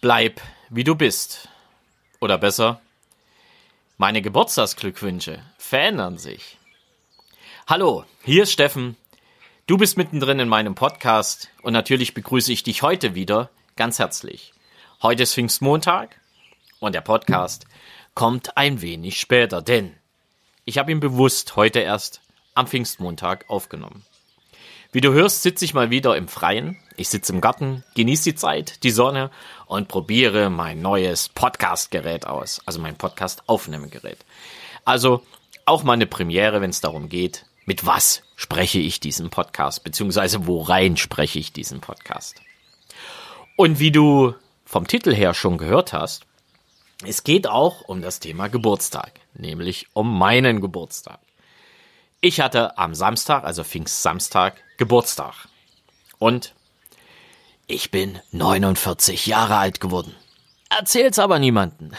Bleib, wie du bist. Oder besser, meine Geburtstagsglückwünsche verändern sich. Hallo, hier ist Steffen. Du bist mittendrin in meinem Podcast und natürlich begrüße ich dich heute wieder ganz herzlich. Heute ist Pfingstmontag und der Podcast kommt ein wenig später, denn ich habe ihn bewusst heute erst am Pfingstmontag aufgenommen. Wie du hörst, sitze ich mal wieder im Freien. Ich sitze im Garten, genieße die Zeit, die Sonne und probiere mein neues Podcast-Gerät aus. Also mein Podcast-Aufnahmegerät. Also auch mal eine Premiere, wenn es darum geht, mit was spreche ich diesen Podcast, beziehungsweise worein spreche ich diesen Podcast. Und wie du vom Titel her schon gehört hast, es geht auch um das Thema Geburtstag, nämlich um meinen Geburtstag. Ich hatte am Samstag, also Pfingstsamstag, Geburtstag. Und ich bin 49 Jahre alt geworden. Erzähl's aber niemanden.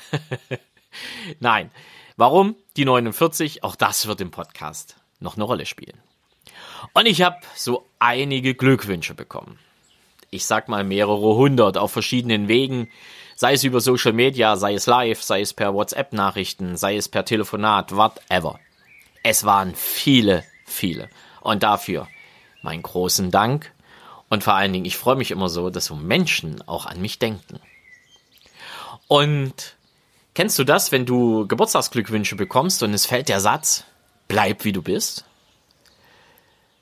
Nein. Warum die 49? Auch das wird im Podcast noch eine Rolle spielen. Und ich habe so einige Glückwünsche bekommen. Ich sag mal mehrere hundert auf verschiedenen Wegen, sei es über Social Media, sei es live, sei es per WhatsApp-Nachrichten, sei es per Telefonat, whatever. Es waren viele, viele. Und dafür meinen großen Dank. Und vor allen Dingen, ich freue mich immer so, dass so Menschen auch an mich denken. Und kennst du das, wenn du Geburtstagsglückwünsche bekommst und es fällt der Satz, bleib wie du bist?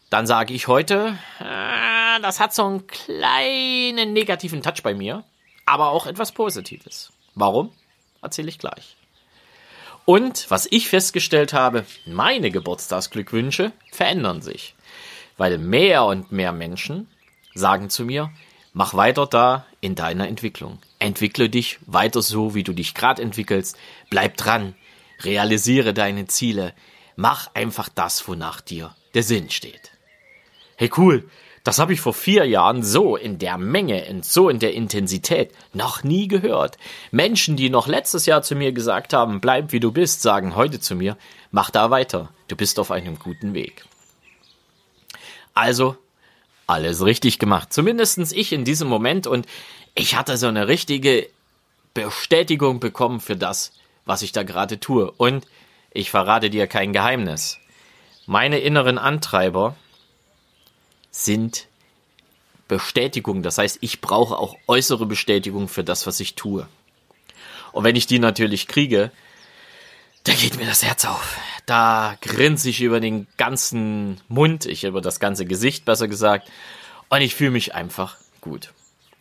Dann sage ich heute, äh, das hat so einen kleinen negativen Touch bei mir, aber auch etwas Positives. Warum? Erzähle ich gleich. Und was ich festgestellt habe, meine Geburtstagsglückwünsche verändern sich. Weil mehr und mehr Menschen sagen zu mir, mach weiter da in deiner Entwicklung. Entwickle dich weiter so, wie du dich gerade entwickelst. Bleib dran. Realisiere deine Ziele. Mach einfach das, wonach dir der Sinn steht. Hey cool, das habe ich vor vier Jahren so in der Menge und so in der Intensität noch nie gehört. Menschen, die noch letztes Jahr zu mir gesagt haben, bleib wie du bist, sagen heute zu mir, mach da weiter, du bist auf einem guten Weg. Also, alles richtig gemacht. Zumindestens ich in diesem Moment und ich hatte so eine richtige Bestätigung bekommen für das, was ich da gerade tue. Und ich verrate dir kein Geheimnis. Meine inneren Antreiber, sind Bestätigung. Das heißt, ich brauche auch äußere Bestätigung für das, was ich tue. Und wenn ich die natürlich kriege, da geht mir das Herz auf. Da grinse ich über den ganzen Mund, ich über das ganze Gesicht besser gesagt. Und ich fühle mich einfach gut.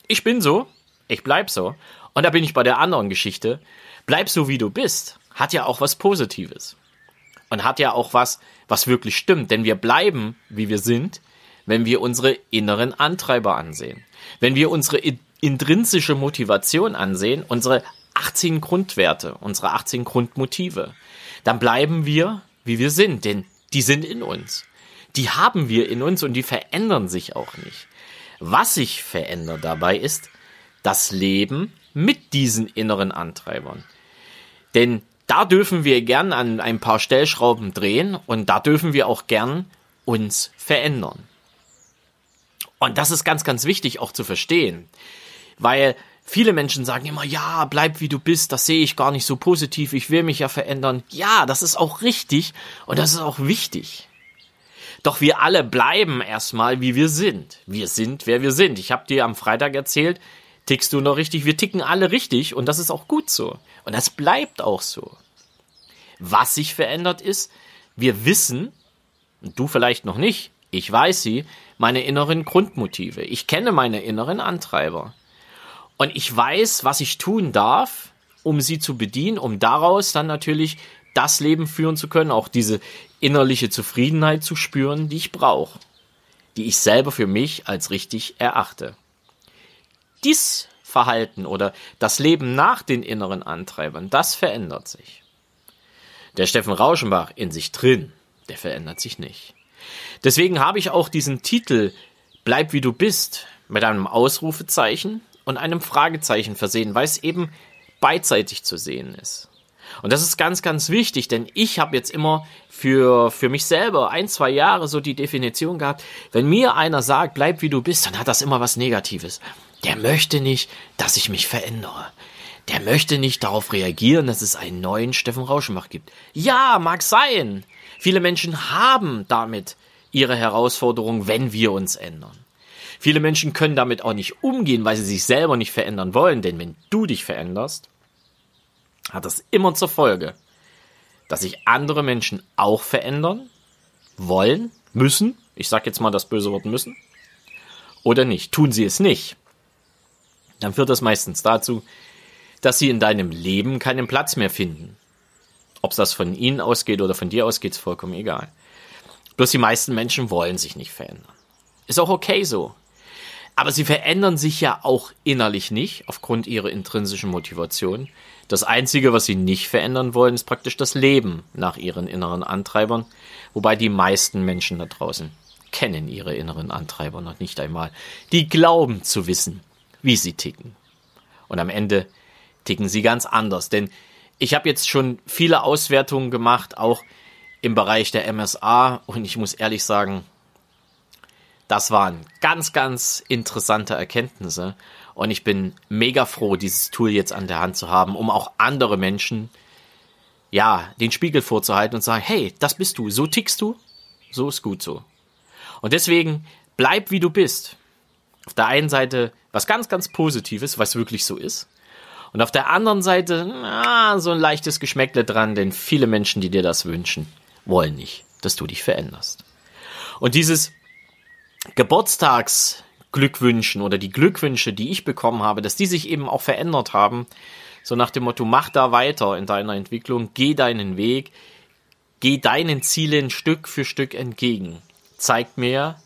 Ich bin so, ich bleib so. Und da bin ich bei der anderen Geschichte. Bleib so, wie du bist. Hat ja auch was Positives. Und hat ja auch was, was wirklich stimmt. Denn wir bleiben, wie wir sind, wenn wir unsere inneren Antreiber ansehen. Wenn wir unsere intrinsische Motivation ansehen, unsere 18 Grundwerte, unsere 18 Grundmotive, dann bleiben wir, wie wir sind, denn die sind in uns. Die haben wir in uns und die verändern sich auch nicht. Was sich verändert dabei ist das Leben mit diesen inneren Antreibern. Denn da dürfen wir gern an ein paar Stellschrauben drehen und da dürfen wir auch gern uns verändern. Und das ist ganz, ganz wichtig auch zu verstehen. Weil viele Menschen sagen immer, ja, bleib wie du bist, das sehe ich gar nicht so positiv, ich will mich ja verändern. Ja, das ist auch richtig und das ist auch wichtig. Doch wir alle bleiben erstmal, wie wir sind. Wir sind, wer wir sind. Ich habe dir am Freitag erzählt, tickst du noch richtig? Wir ticken alle richtig und das ist auch gut so. Und das bleibt auch so. Was sich verändert ist, wir wissen, und du vielleicht noch nicht, ich weiß sie, meine inneren Grundmotive. Ich kenne meine inneren Antreiber. Und ich weiß, was ich tun darf, um sie zu bedienen, um daraus dann natürlich das Leben führen zu können, auch diese innerliche Zufriedenheit zu spüren, die ich brauche, die ich selber für mich als richtig erachte. Dies Verhalten oder das Leben nach den inneren Antreibern, das verändert sich. Der Steffen Rauschenbach in sich drin, der verändert sich nicht. Deswegen habe ich auch diesen Titel Bleib wie du bist mit einem Ausrufezeichen und einem Fragezeichen versehen, weil es eben beidseitig zu sehen ist. Und das ist ganz, ganz wichtig, denn ich habe jetzt immer für, für mich selber ein, zwei Jahre so die Definition gehabt, wenn mir einer sagt, bleib wie du bist, dann hat das immer was Negatives. der möchte nicht, dass ich mich verändere. Der möchte nicht darauf reagieren, dass es einen neuen Steffen Rauschenbach gibt. Ja, mag sein. Viele Menschen haben damit ihre Herausforderung, wenn wir uns ändern. Viele Menschen können damit auch nicht umgehen, weil sie sich selber nicht verändern wollen, denn wenn du dich veränderst, hat das immer zur Folge, dass sich andere Menschen auch verändern wollen, müssen, ich sage jetzt mal das böse Wort müssen, oder nicht. Tun sie es nicht, dann führt das meistens dazu, dass sie in deinem Leben keinen Platz mehr finden. Ob das von ihnen ausgeht oder von dir ausgeht, ist vollkommen egal. Bloß die meisten Menschen wollen sich nicht verändern. Ist auch okay so. Aber sie verändern sich ja auch innerlich nicht, aufgrund ihrer intrinsischen Motivation. Das Einzige, was sie nicht verändern wollen, ist praktisch das Leben nach ihren inneren Antreibern, wobei die meisten Menschen da draußen kennen ihre inneren Antreiber noch nicht einmal. Die glauben zu wissen, wie sie ticken. Und am Ende ticken sie ganz anders, denn ich habe jetzt schon viele Auswertungen gemacht, auch im Bereich der MSA, und ich muss ehrlich sagen, das waren ganz, ganz interessante Erkenntnisse. Und ich bin mega froh, dieses Tool jetzt an der Hand zu haben, um auch andere Menschen, ja, den Spiegel vorzuhalten und zu sagen, hey, das bist du, so tickst du, so ist gut so. Und deswegen bleib wie du bist. Auf der einen Seite was ganz, ganz Positives, was wirklich so ist. Und auf der anderen Seite, na, so ein leichtes Geschmäckle dran, denn viele Menschen, die dir das wünschen, wollen nicht, dass du dich veränderst. Und dieses Geburtstagsglückwünschen oder die Glückwünsche, die ich bekommen habe, dass die sich eben auch verändert haben, so nach dem Motto, mach da weiter in deiner Entwicklung, geh deinen Weg, geh deinen Zielen Stück für Stück entgegen, zeigt mir,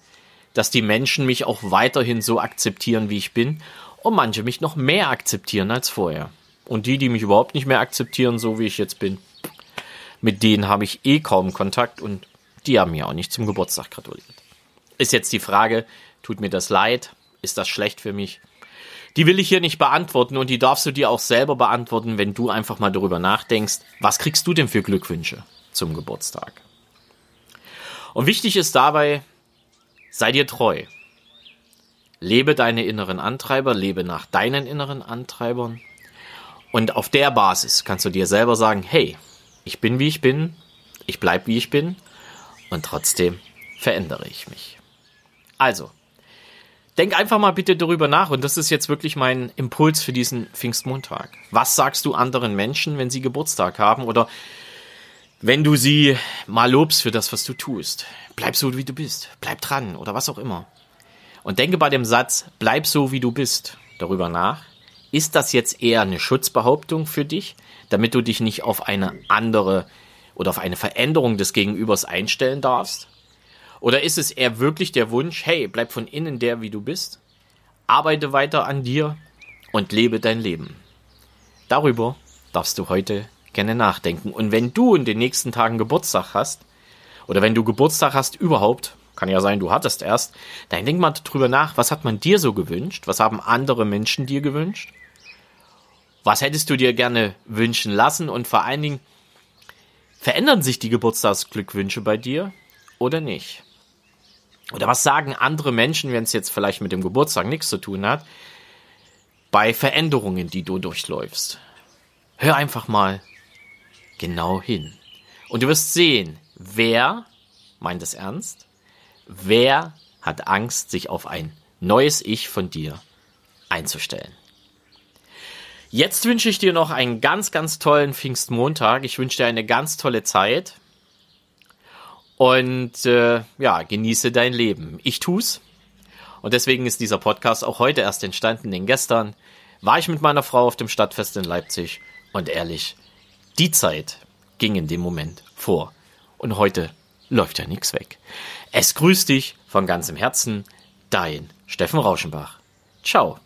dass die Menschen mich auch weiterhin so akzeptieren, wie ich bin und manche mich noch mehr akzeptieren als vorher. Und die, die mich überhaupt nicht mehr akzeptieren, so wie ich jetzt bin, mit denen habe ich eh kaum Kontakt und die haben mir auch nicht zum Geburtstag gratuliert. Ist jetzt die Frage, tut mir das leid? Ist das schlecht für mich? Die will ich hier nicht beantworten und die darfst du dir auch selber beantworten, wenn du einfach mal darüber nachdenkst, was kriegst du denn für Glückwünsche zum Geburtstag? Und wichtig ist dabei, sei dir treu. Lebe deine inneren Antreiber, lebe nach deinen inneren Antreibern. Und auf der Basis kannst du dir selber sagen, hey, ich bin wie ich bin, ich bleib wie ich bin und trotzdem verändere ich mich. Also, denk einfach mal bitte darüber nach und das ist jetzt wirklich mein Impuls für diesen Pfingstmontag. Was sagst du anderen Menschen, wenn sie Geburtstag haben oder wenn du sie mal lobst für das, was du tust? Bleib so, wie du bist. Bleib dran oder was auch immer. Und denke bei dem Satz, bleib so, wie du bist, darüber nach. Ist das jetzt eher eine Schutzbehauptung für dich, damit du dich nicht auf eine andere oder auf eine Veränderung des Gegenübers einstellen darfst? Oder ist es eher wirklich der Wunsch, hey, bleib von innen der, wie du bist, arbeite weiter an dir und lebe dein Leben? Darüber darfst du heute gerne nachdenken. Und wenn du in den nächsten Tagen Geburtstag hast, oder wenn du Geburtstag hast überhaupt, kann ja sein, du hattest erst, dann denk mal drüber nach, was hat man dir so gewünscht? Was haben andere Menschen dir gewünscht? Was hättest du dir gerne wünschen lassen? Und vor allen Dingen, verändern sich die Geburtstagsglückwünsche bei dir oder nicht? Oder was sagen andere Menschen, wenn es jetzt vielleicht mit dem Geburtstag nichts zu tun hat, bei Veränderungen, die du durchläufst? Hör einfach mal genau hin. Und du wirst sehen, wer meint es ernst Wer hat Angst, sich auf ein neues Ich von dir einzustellen? Jetzt wünsche ich dir noch einen ganz, ganz tollen Pfingstmontag. Ich wünsche dir eine ganz tolle Zeit. Und äh, ja, genieße dein Leben. Ich tu's. Und deswegen ist dieser Podcast auch heute erst entstanden, denn gestern war ich mit meiner Frau auf dem Stadtfest in Leipzig. Und ehrlich, die Zeit ging in dem Moment vor. Und heute läuft ja nichts weg. Es grüßt dich von ganzem Herzen, dein Steffen Rauschenbach. Ciao.